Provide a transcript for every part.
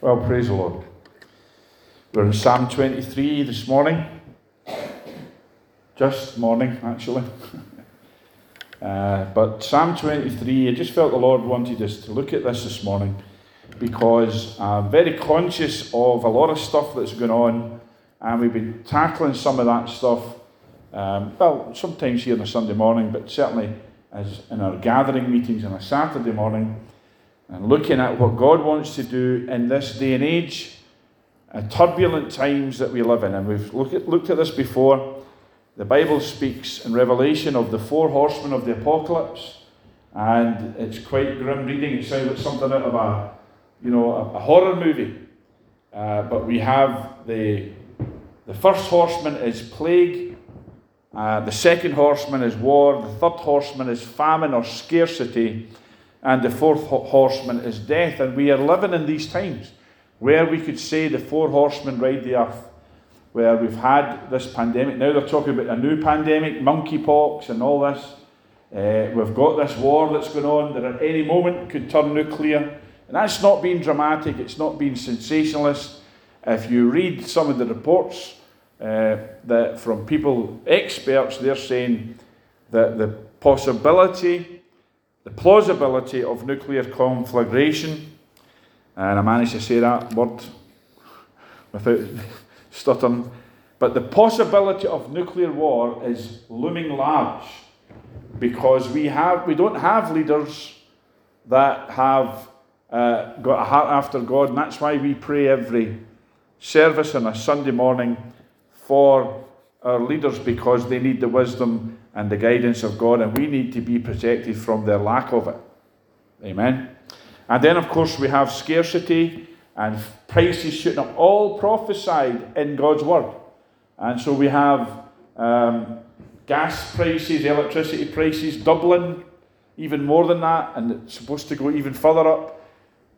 Well, praise the Lord. We're in Psalm 23 this morning. Just morning, actually. uh, but Psalm 23, I just felt the Lord wanted us to look at this this morning because I'm very conscious of a lot of stuff that's going on, and we've been tackling some of that stuff. Um, well, sometimes here on a Sunday morning, but certainly as in our gathering meetings on a Saturday morning and looking at what God wants to do in this day and age, uh, turbulent times that we live in. And we've look at, looked at this before. The Bible speaks in Revelation of the four horsemen of the apocalypse, and it's quite grim reading. It sounds like something out of a, you know, a, a horror movie. Uh, but we have the the first horseman is plague. Uh, the second horseman is war. The third horseman is famine or scarcity and the fourth horseman is death. And we are living in these times where we could say the four horsemen ride the earth, where we've had this pandemic. Now they're talking about a new pandemic, monkeypox, and all this. Uh, we've got this war that's going on that at any moment could turn nuclear. And that's not being dramatic, it's not being sensationalist. If you read some of the reports uh, that from people, experts, they're saying that the possibility the plausibility of nuclear conflagration, and I managed to say that word without stuttering, but the possibility of nuclear war is looming large because we, have, we don't have leaders that have uh, got a heart after God, and that's why we pray every service on a Sunday morning for our leaders because they need the wisdom and the guidance of God, and we need to be protected from their lack of it. Amen. And then, of course, we have scarcity and prices shooting up, all prophesied in God's word. And so we have um, gas prices, electricity prices doubling, even more than that, and it's supposed to go even further up.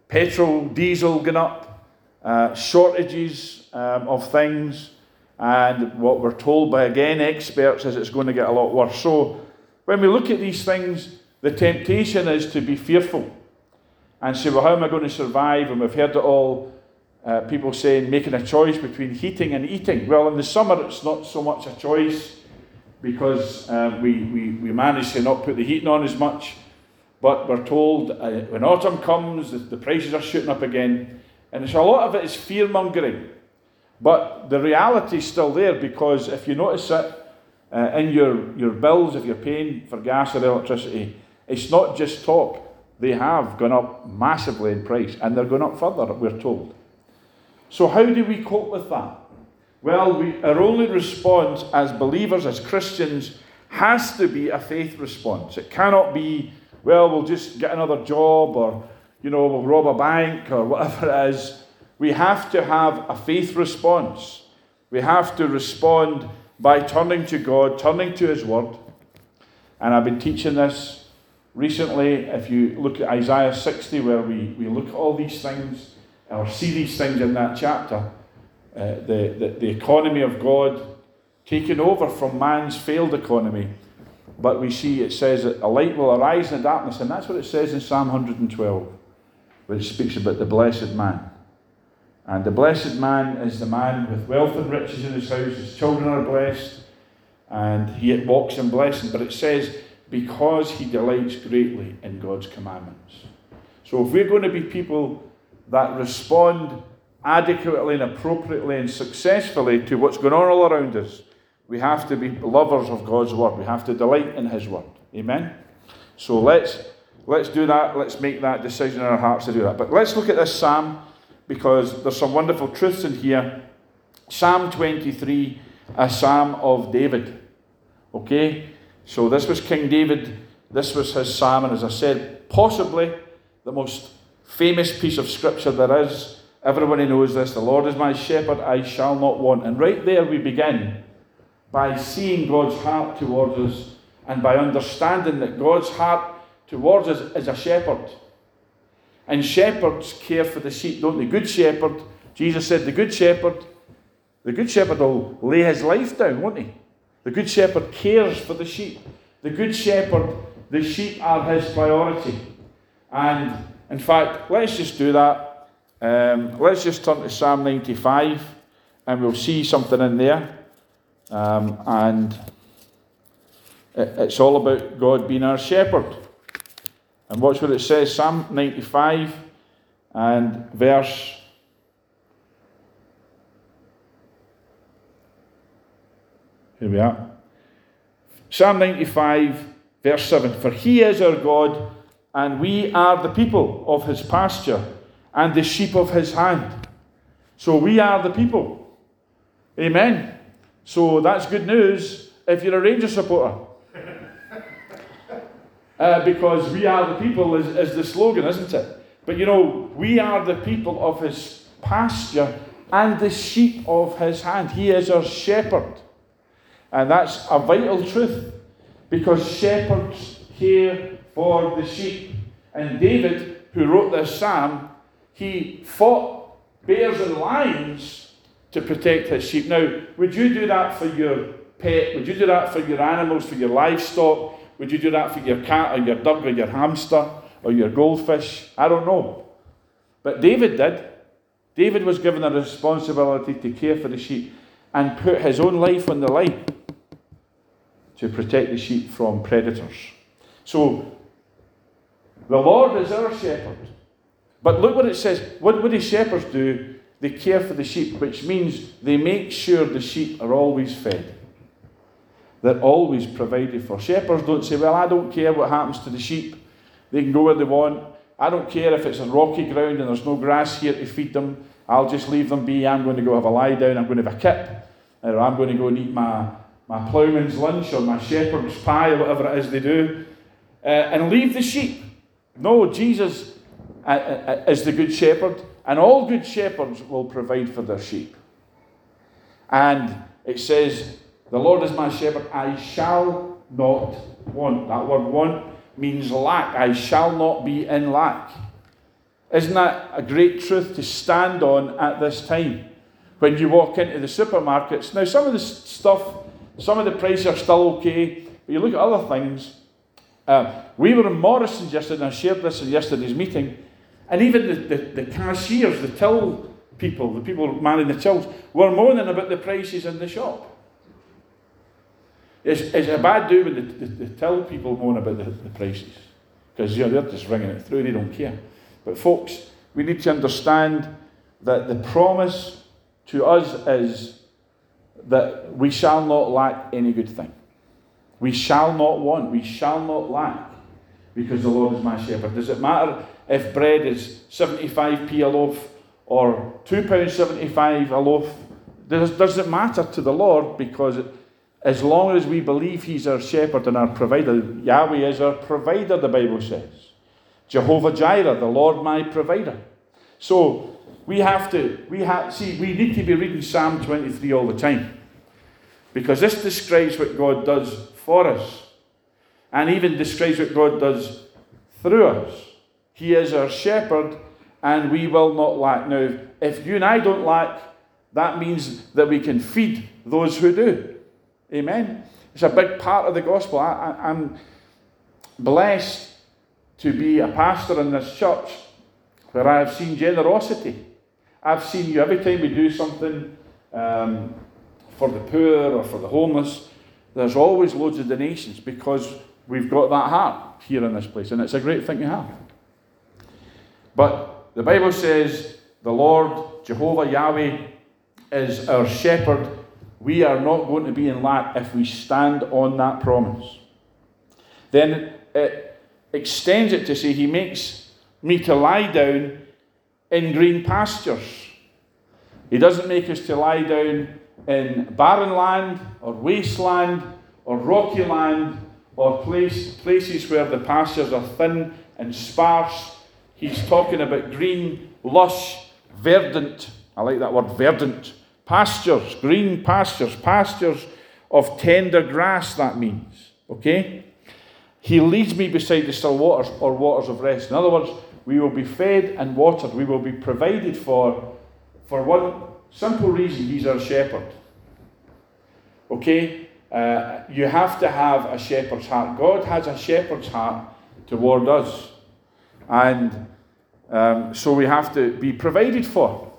Petrol, diesel going up, uh, shortages um, of things. And what we're told by, again, experts is it's going to get a lot worse. So when we look at these things, the temptation is to be fearful and say, well, how am I going to survive? And we've heard it all. Uh, people saying making a choice between heating and eating. Well, in the summer, it's not so much a choice because uh, we, we, we manage to not put the heating on as much. But we're told uh, when autumn comes, the, the prices are shooting up again. And so a lot of it is fear mongering. But the reality is still there because if you notice it uh, in your, your bills, if you're paying for gas or electricity, it's not just talk. They have gone up massively in price and they're going up further, we're told. So, how do we cope with that? Well, we, our only response as believers, as Christians, has to be a faith response. It cannot be, well, we'll just get another job or, you know, we'll rob a bank or whatever it is we have to have a faith response. We have to respond by turning to God, turning to His Word. And I've been teaching this recently. If you look at Isaiah 60, where we, we look at all these things, or see these things in that chapter, uh, the, the, the economy of God taken over from man's failed economy. But we see it says that a light will arise in the darkness, and that's what it says in Psalm 112, where it speaks about the blessed man. And the blessed man is the man with wealth and riches in his house, his children are blessed, and he walks in blessing. But it says, because he delights greatly in God's commandments. So if we're going to be people that respond adequately and appropriately and successfully to what's going on all around us, we have to be lovers of God's word. We have to delight in his word. Amen? So let's let's do that. Let's make that decision in our hearts to do that. But let's look at this psalm because there's some wonderful truths in here. Psalm 23, a psalm of David. Okay? So this was King David, this was his psalm, and as I said, possibly the most famous piece of scripture there is. Everybody knows this. The Lord is my shepherd, I shall not want. And right there we begin by seeing God's heart towards us and by understanding that God's heart towards us is a shepherd. And shepherds care for the sheep, don't they? Good shepherd, Jesus said, the good shepherd, the good shepherd will lay his life down, won't he? The good shepherd cares for the sheep. The good shepherd, the sheep are his priority. And in fact, let's just do that. Um, let's just turn to Psalm 95 and we'll see something in there. Um, and it, it's all about God being our shepherd. And watch what it says Psalm 95 and verse. Here we are. Psalm 95, verse 7 For he is our God, and we are the people of his pasture and the sheep of his hand. So we are the people. Amen. So that's good news if you're a Rangers supporter. Uh, because we are the people is, is the slogan, isn't it? But you know, we are the people of his pasture and the sheep of his hand. He is our shepherd. And that's a vital truth because shepherds care for the sheep. And David, who wrote this psalm, he fought bears and lions to protect his sheep. Now, would you do that for your pet? Would you do that for your animals, for your livestock? Would you do that for your cat or your dog or your hamster or your goldfish? I don't know. But David did. David was given a responsibility to care for the sheep and put his own life on the line to protect the sheep from predators. So, the Lord is our shepherd. But look what it says. What, what do shepherds do? They care for the sheep, which means they make sure the sheep are always fed. They're always provided for. Shepherds don't say, Well, I don't care what happens to the sheep. They can go where they want. I don't care if it's a rocky ground and there's no grass here to feed them. I'll just leave them be. I'm going to go have a lie down. I'm going to have a kip. Or I'm going to go and eat my, my ploughman's lunch or my shepherd's pie or whatever it is they do. Uh, and leave the sheep. No, Jesus uh, uh, is the good shepherd. And all good shepherds will provide for their sheep. And it says, The Lord is my shepherd, I shall not want. That word want means lack. I shall not be in lack. Isn't that a great truth to stand on at this time? When you walk into the supermarkets. Now, some of the stuff, some of the prices are still okay, but you look at other things. Uh, we were in Morrison's yesterday, and I shared this in yesterday's meeting, and even the, the, the cashiers, the till people, the people manning the tills, were moaning about the prices in the shop. It's, it's a bad do when they, the, the till people moan about the, the prices. Because you know, they're just ringing it through, they don't care. But folks, we need to understand that the promise to us is that we shall not lack any good thing. We shall not want, we shall not lack, because the Lord is my shepherd. Does it matter if bread is 75p a loaf or £2.75 a loaf? Does, does it matter to the Lord because it, as long as we believe He's our shepherd and our provider, Yahweh is our provider, the Bible says. Jehovah Jireh, the Lord my provider. So we have to, we have, see, we need to be reading Psalm 23 all the time. Because this describes what God does for us. And even describes what God does through us. He is our shepherd, and we will not lack. Now, if you and I don't lack, that means that we can feed those who do. Amen. It's a big part of the gospel. I, am blessed to be a pastor in this church where I have seen generosity. I've seen you every time we do something um, for the poor or for the homeless, there's always loads of donations because we've got that heart here in this place, and it's a great thing to have. But the Bible says the Lord, Jehovah Yahweh, is our shepherd we are not going to be in lack if we stand on that promise. Then it extends it to say, He makes me to lie down in green pastures. He doesn't make us to lie down in barren land or wasteland or rocky land or place, places where the pastures are thin and sparse. He's talking about green, lush, verdant. I like that word, verdant Pastures, green pastures, pastures of tender grass, that means. Okay? He leads me beside the still waters or waters of rest. In other words, we will be fed and watered. We will be provided for for one simple reason He's our shepherd. Okay? Uh, you have to have a shepherd's heart. God has a shepherd's heart toward us. And Um, so we have to be provided for.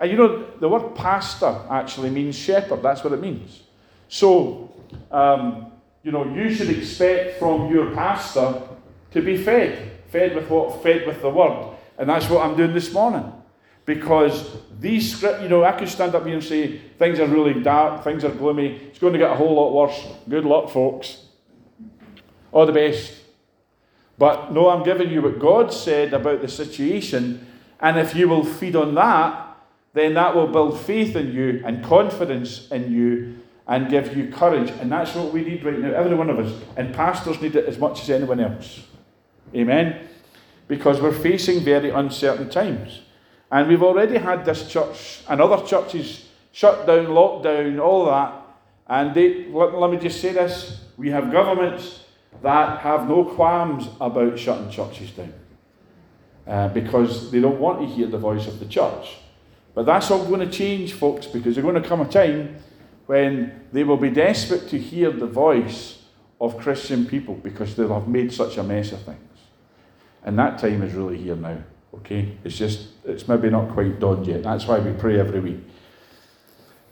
And you know, the word pastor actually means shepherd. That's what it means. So, um, you know, you should expect from your pastor to be fed. Fed with what? Fed with the word. And that's what I'm doing this morning. Because these script, you know, I could stand up here and say things are really dark, things are gloomy, it's going to get a whole lot worse. Good luck, folks. All the best. But no, I'm giving you what God said about the situation, and if you will feed on that, then that will build faith in you and confidence in you and give you courage. And that's what we need right now, every one of us. And pastors need it as much as anyone else. Amen? Because we're facing very uncertain times. And we've already had this church and other churches shut down, locked down, all that. And they, let, let me just say this we have governments that have no qualms about shutting churches down uh, because they don't want to hear the voice of the church. But that's all going to change, folks, because there's going to come a time when they will be desperate to hear the voice of Christian people because they'll have made such a mess of things. And that time is really here now. Okay? It's just, it's maybe not quite dawned yet. That's why we pray every week.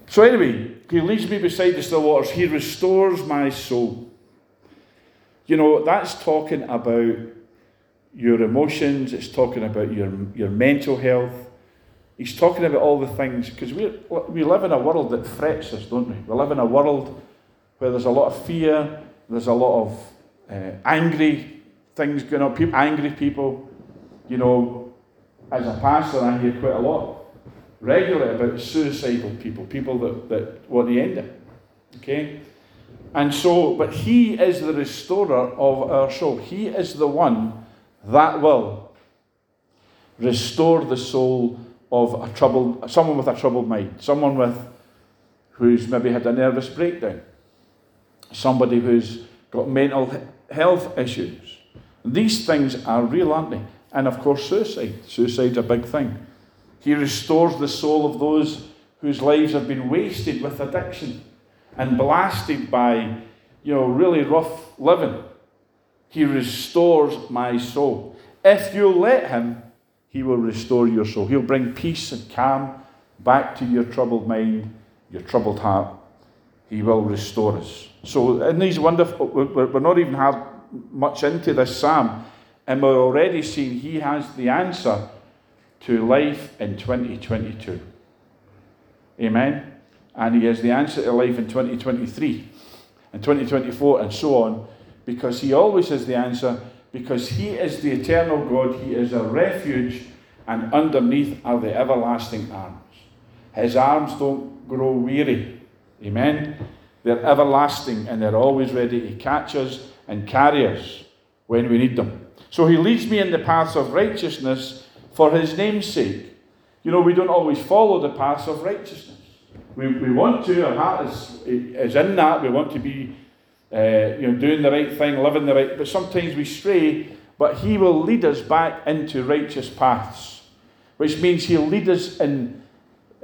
So, anyway, He leads me beside the still waters. He restores my soul. You know, that's talking about your emotions, it's talking about your, your mental health. He's talking about all the things, because we, we live in a world that frets us, don't we? We live in a world where there's a lot of fear, there's a lot of uh, angry things going on, people, angry people. You know, as a pastor, I hear quite a lot regularly about suicidal people, people that, that want to end it. Okay? And so, but He is the restorer of our soul. He is the one that will restore the soul of a troubled, someone with a troubled mind, someone with who's maybe had a nervous breakdown, somebody who's got mental health issues. These things are real, aren't they? And of course, suicide. Suicide's a big thing. He restores the soul of those whose lives have been wasted with addiction and blasted by, you know, really rough living. He restores my soul. If you let him, he will restore your soul. He'll bring peace and calm back to your troubled mind, your troubled heart. He will restore us. So, in these wonderful, we're not even have much into this psalm, and we're already seeing he has the answer to life in 2022. Amen and he has the answer to life in 2023 and 2024 and so on because he always has the answer because he is the eternal God, he is a refuge, and underneath are the everlasting arms. His arms don't grow weary. Amen. They're everlasting and they're always ready to catch us and carry us when we need them. So he leads me in the paths of righteousness for his name's sake. You know, we don't always follow the paths of righteousness. We, we want to, our heart is, is in that. We want to be uh, you know, doing the right thing, living the right, but sometimes we stray, but He will lead us back into righteous paths, which means He'll lead us in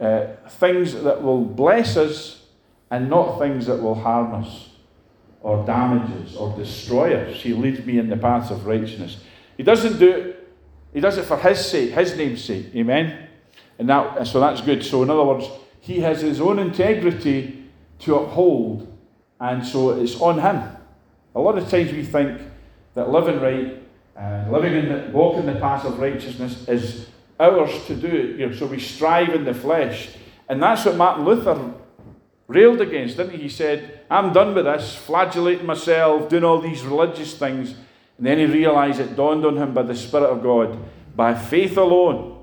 uh, things that will bless us and not things that will harm us or damage us or destroy us. He leads me in the paths of righteousness. He doesn't do it, He does it for His sake, His name's sake. Amen? And that, so that's good. So, in other words, he has his own integrity to uphold, and so it's on him. A lot of times we think that living right and living in the, walking the path of righteousness is ours to do. You know, so we strive in the flesh. And that's what Martin Luther railed against, didn't he? He said, I'm done with this, flagellating myself, doing all these religious things. And then he realized it dawned on him by the Spirit of God, by faith alone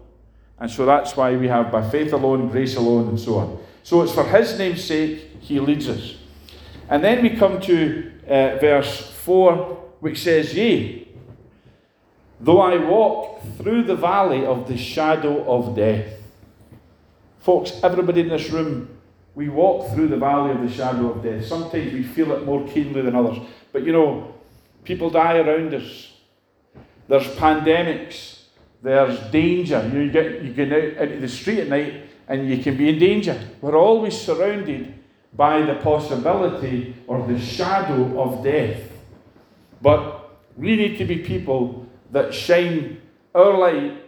and so that's why we have by faith alone, grace alone, and so on. So it's for His name's sake He leads us. And then we come to uh, verse 4, which says, Yea, though I walk through the valley of the shadow of death. Folks, everybody in this room, we walk through the valley of the shadow of death. Sometimes we feel it more keenly than others. But you know, people die around us. There's pandemics. There's danger. You, get you get out into the street at night and you can be in danger. We're always surrounded by the possibility or the shadow of death. But we need to be people that shine our light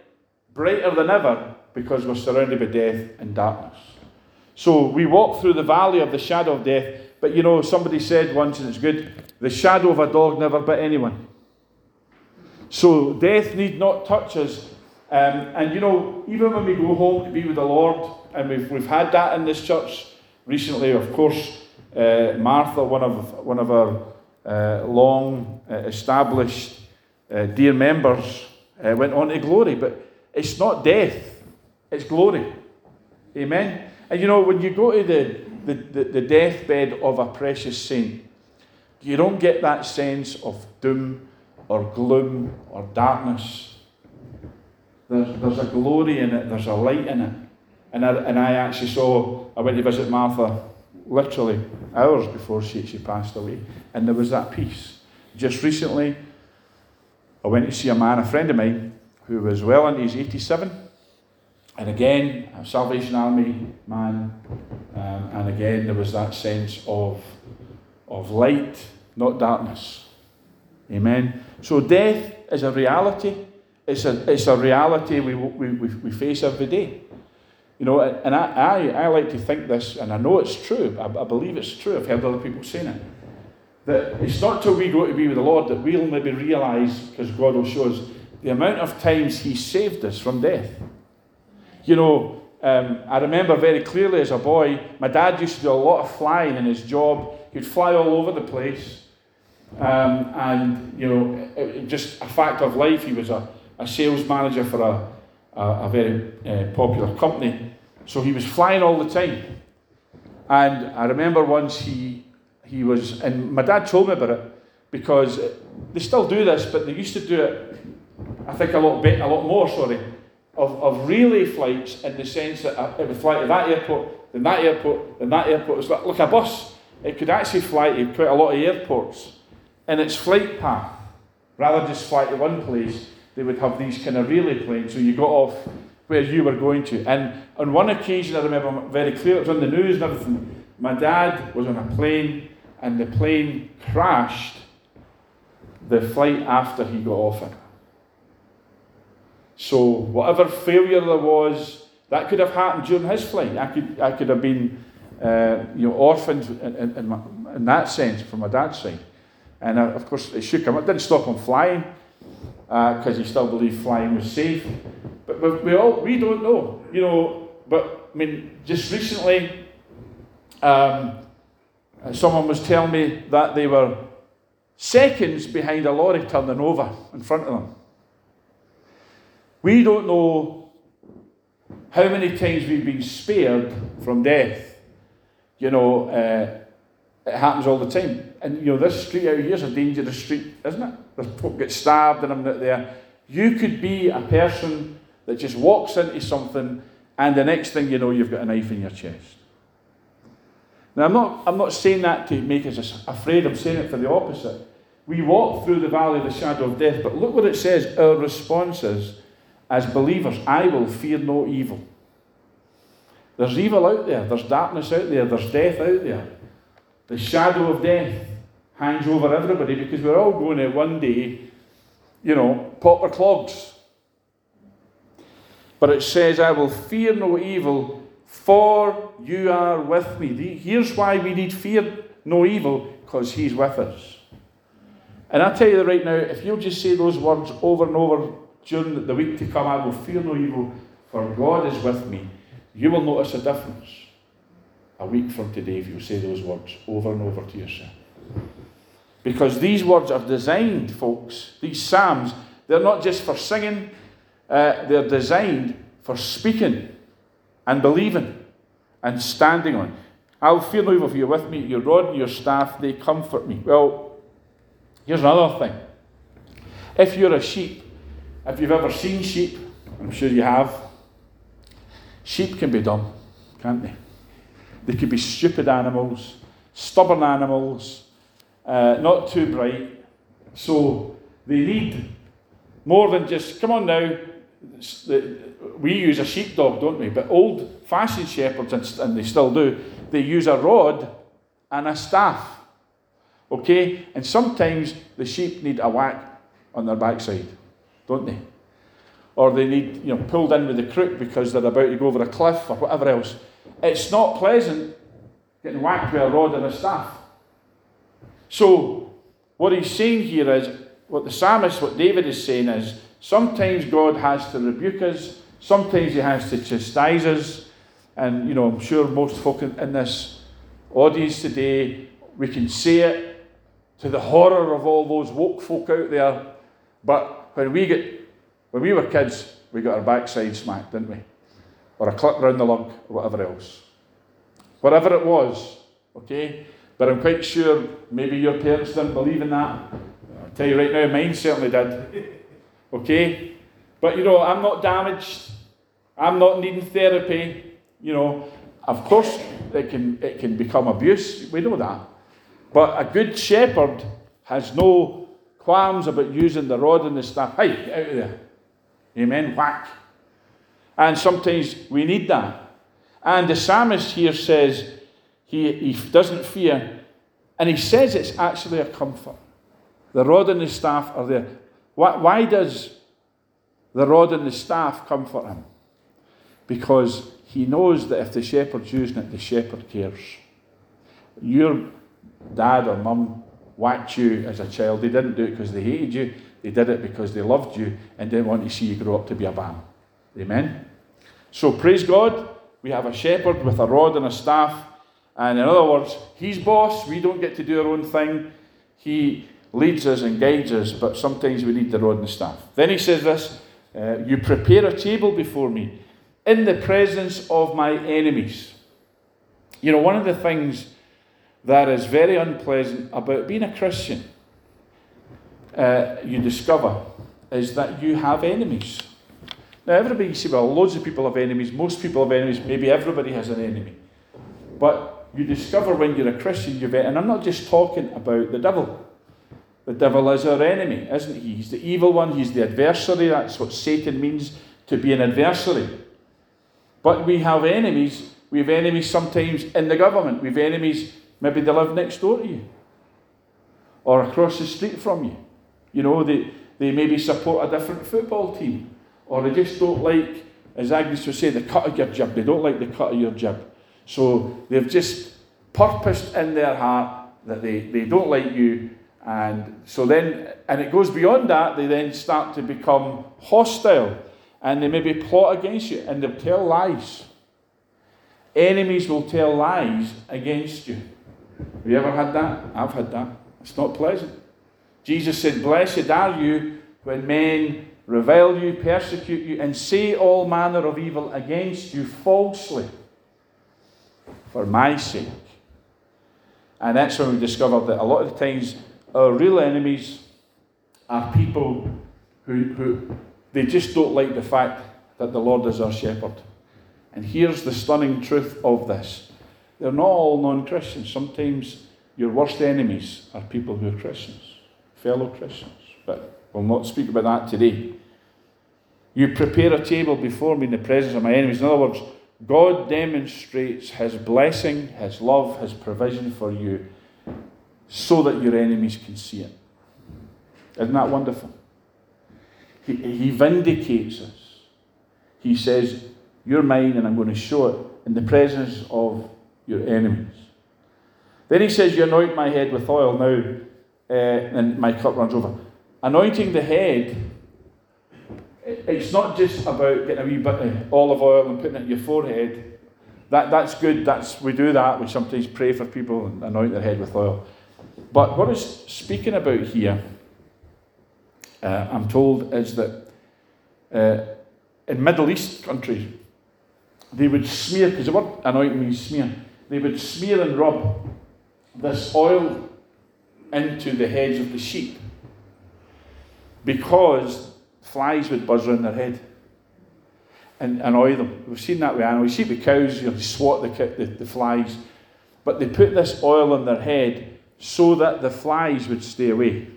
brighter than ever because we're surrounded by death and darkness. So we walk through the valley of the shadow of death, but you know, somebody said once, and it's good the shadow of a dog never bit anyone. So death need not touch us. Um, and you know, even when we go home to be with the Lord, and we've, we've had that in this church recently, of course, uh, Martha, one of, one of our uh, long uh, established uh, dear members, uh, went on to glory. But it's not death, it's glory. Amen. And you know, when you go to the, the, the, the deathbed of a precious saint, you don't get that sense of doom or gloom or darkness. There's, there's a glory in it, there's a light in it. And I, and I actually saw, I went to visit Martha literally hours before she, she passed away, and there was that peace. Just recently, I went to see a man, a friend of mine, who was well into his 87. And again, a Salvation Army man. Um, and again, there was that sense of, of light, not darkness. Amen. So death is a reality. It's a, it's a reality we, we, we face every day. You know, and I, I, I like to think this, and I know it's true. I, I believe it's true. I've heard other people saying it. That it's not till we go to be with the Lord that we'll maybe realise, because God will show us the amount of times He saved us from death. You know, um, I remember very clearly as a boy, my dad used to do a lot of flying in his job. He'd fly all over the place. Um, and, you know, it, it just a fact of life. He was a, a sales manager for a, a, a very uh, popular company. So he was flying all the time. And I remember once he, he was, and my dad told me about it because they still do this, but they used to do it I think a lot, bit, a lot more, sorry, of, of relay flights in the sense that uh, it would fly to that airport, then that airport, then that airport. It's like, like a bus. It could actually fly to quite a lot of airports. In its flight path, rather than just fly to one place, they would have these kind of relay planes. So you got off where you were going to. And on one occasion, I remember very clear, it was on the news and everything. My dad was on a plane, and the plane crashed the flight after he got off it. So whatever failure there was, that could have happened during his flight. I could, I could have been, uh, you know, orphaned in, in, in, that sense from my dad's side. And uh, of course, it shook him. It didn't stop him flying because uh, he still believed flying was safe. But, we all we don't know, you know. But I mean, just recently, um, someone was telling me that they were seconds behind a lorry turning over in front of them. We don't know how many times we've been spared from death. You know, uh, it happens all the time. And, you know, this street out here is a dangerous street, isn't it? Folk get stabbed and I'm not there. You could be a person that just walks into something and the next thing you know, you've got a knife in your chest. Now, I'm not, I'm not saying that to make us afraid, I'm saying it for the opposite. We walk through the valley of the shadow of death, but look what it says our response is as believers, I will fear no evil. There's evil out there, there's darkness out there, there's death out there. The shadow of death hangs over everybody because we're all going to one day, you know, pop our clogs. But it says, I will fear no evil, for you are with me. Here's why we need fear no evil, because He's with us. And I tell you right now, if you'll just say those words over and over during the week to come, I will fear no evil, for God is with me. You will notice a difference a week from today if you say those words over and over to yourself. Because these words are designed, folks, these Psalms, they're not just for singing, uh, they're designed for speaking and believing and standing on. I'll fear no evil for you with me, your rod and your staff, they comfort me. Well, here's another thing. If you're a sheep, if you've ever seen sheep, I'm sure you have, sheep can be dumb, can't they? They could be stupid animals, stubborn animals, uh, not too bright. So they need more than just, come on now, we use a sheepdog, don't we? But old fashioned shepherds, and they still do, they use a rod and a staff. Okay? And sometimes the sheep need a whack on their backside don't they? or they need, you know, pulled in with the crook because they're about to go over a cliff or whatever else. It's not pleasant getting whacked with a rod and a staff. So, what he's saying here is, what the psalmist, what David is saying is, sometimes God has to rebuke us, sometimes he has to chastise us, and, you know, I'm sure most folk in this audience today, we can say it to the horror of all those woke folk out there, but when we get when we were kids, we got our backside smacked, didn't we? Or a clip round the lug, or whatever else. Whatever it was, okay? But I'm quite sure maybe your parents didn't believe in that. I'll tell you right now, mine certainly did. Okay? But you know, I'm not damaged. I'm not needing therapy. You know, of course it can it can become abuse. We know that. But a good shepherd has no qualms about using the rod and the staff. Hey, out of there. Amen. Whack. And sometimes we need that. And the psalmist here says he, he doesn't fear. And he says it's actually a comfort. The rod and the staff are there. Why, why does the rod and the staff comfort him? Because he knows that if the shepherd's using it, the shepherd cares. Your dad or mum whacked you as a child. They didn't do it because they hated you. They did it because they loved you and didn't want to see you grow up to be a bam. Amen? So praise God. We have a shepherd with a rod and a staff. And in other words, he's boss. We don't get to do our own thing. He leads us and guides us, but sometimes we need the rod and the staff. Then he says this uh, You prepare a table before me in the presence of my enemies. You know, one of the things that is very unpleasant about being a Christian uh, you discover is that you have enemies. Now, everybody, you see, well, loads of people have enemies, most people have enemies, maybe everybody has an enemy. But you discover when you're a Christian, you've, and I'm not just talking about the devil. The devil is our enemy, isn't he? He's the evil one, he's the adversary. That's what Satan means to be an adversary. But we have enemies. We have enemies sometimes in the government. We have enemies, maybe they live next door to you or across the street from you. You know, they, they maybe support a different football team, or they just don't like, as Agnes would say, the cut of your jib. They don't like the cut of your jib. So they've just purposed in their heart that they, they don't like you. And so then, and it goes beyond that, they then start to become hostile and they maybe plot against you and they'll tell lies. Enemies will tell lies against you. Have you ever had that? I've had that. It's not pleasant. Jesus said, Blessed are you when men revile you, persecute you, and say all manner of evil against you falsely for my sake. And that's when we discovered that a lot of times our real enemies are people who, who they just don't like the fact that the Lord is our shepherd. And here's the stunning truth of this they're not all non Christians. Sometimes your worst enemies are people who are Christians fellow Christians. But we'll not speak about that today. You prepare a table before me in the presence of my enemies. In other words, God demonstrates His blessing, His love, His provision for you so that your enemies can see it. Isn't that wonderful? He, he vindicates us. He says, You're mine, and I'm going to show it in the presence of your enemies. Then he says, You anoint my head with oil. Now, uh, and my cup runs over. Anointing the head, it's not just about getting a wee bit of olive oil and putting it in your forehead. That, that's good. That's, we do that. We sometimes pray for people and anoint their head with oil. But what is speaking about here, uh, I'm told, is that uh, in Middle East countries, they would smear, because the word anointing means smear, they would smear and rub this oil into the heads of the sheep because flies would buzz around their head and annoy them. We've seen that with animals. You see with cows, you know, they swat the, the, the flies, but they put this oil on their head so that the flies would stay away.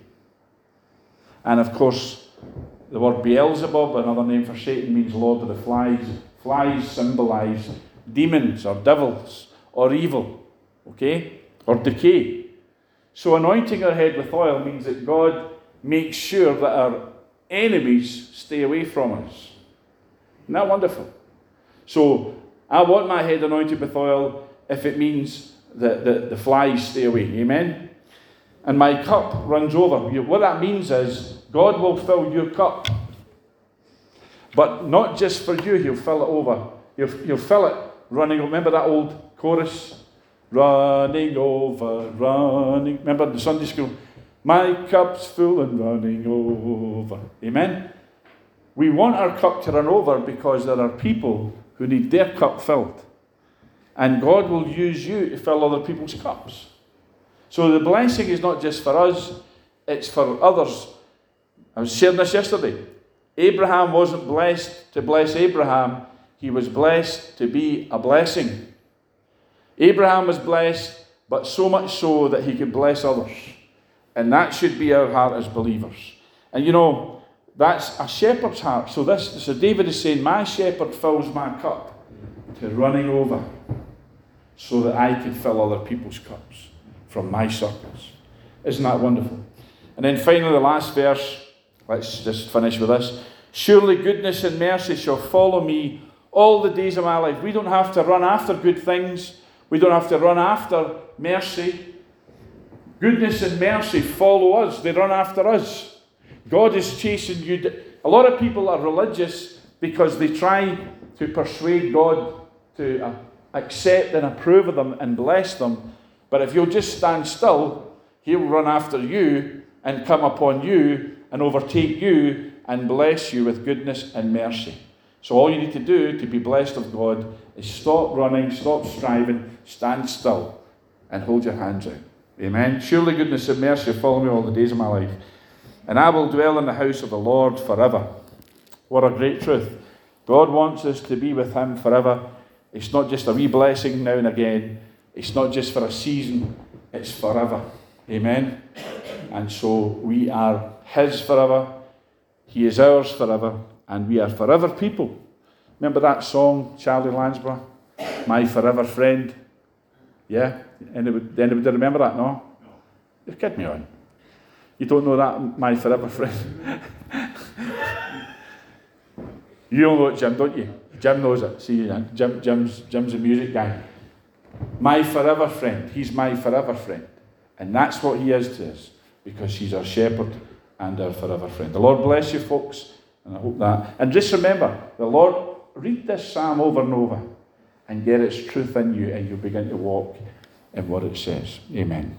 And of course, the word Beelzebub, another name for Satan, means Lord of the Flies. Flies symbolize demons or devils or evil, okay, or decay. So, anointing our head with oil means that God makes sure that our enemies stay away from us. Isn't that wonderful? So I want my head anointed with oil if it means that the, the flies stay away. Amen? And my cup runs over. What that means is God will fill your cup. But not just for you, He'll fill it over. He'll, he'll fill it running. Remember that old chorus? Running over, running. Remember the Sunday school? My cup's full and running over. Amen? We want our cup to run over because there are people who need their cup filled. And God will use you to fill other people's cups. So the blessing is not just for us, it's for others. I was sharing this yesterday. Abraham wasn't blessed to bless Abraham, he was blessed to be a blessing. Abraham was blessed, but so much so that he could bless others. And that should be our heart as believers. And you know, that's a shepherd's heart. So this so David is saying, My shepherd fills my cup to running over so that I can fill other people's cups from my circles. Isn't that wonderful? And then finally the last verse, let's just finish with this. Surely goodness and mercy shall follow me all the days of my life. We don't have to run after good things. We don't have to run after mercy. Goodness and mercy follow us, they run after us. God is chasing you. A lot of people are religious because they try to persuade God to uh, accept and approve of them and bless them. But if you'll just stand still, He'll run after you and come upon you and overtake you and bless you with goodness and mercy. So all you need to do to be blessed of God is stop running, stop striving, stand still, and hold your hands out. Amen. Surely goodness and mercy follow me all the days of my life, and I will dwell in the house of the Lord forever. What a great truth. God wants us to be with Him forever. It's not just a wee blessing now and again. It's not just for a season. It's forever. Amen. And so we are His forever. He is ours forever and we are forever people. Remember that song, Charlie Landsborough? My forever friend. Yeah? Anybody, anybody remember that? No? You're kidding me on. You don't know that, my forever friend? you all know it, Jim, don't you? Jim knows it. See, Jim, Jim's, Jim's a music guy. My forever friend. He's my forever friend. And that's what he is to us because he's our shepherd and our forever friend. The Lord bless you, folks. And I hope that. And just remember, the Lord, read this psalm over and over and get its truth in you, and you'll begin to walk in what it says. Amen.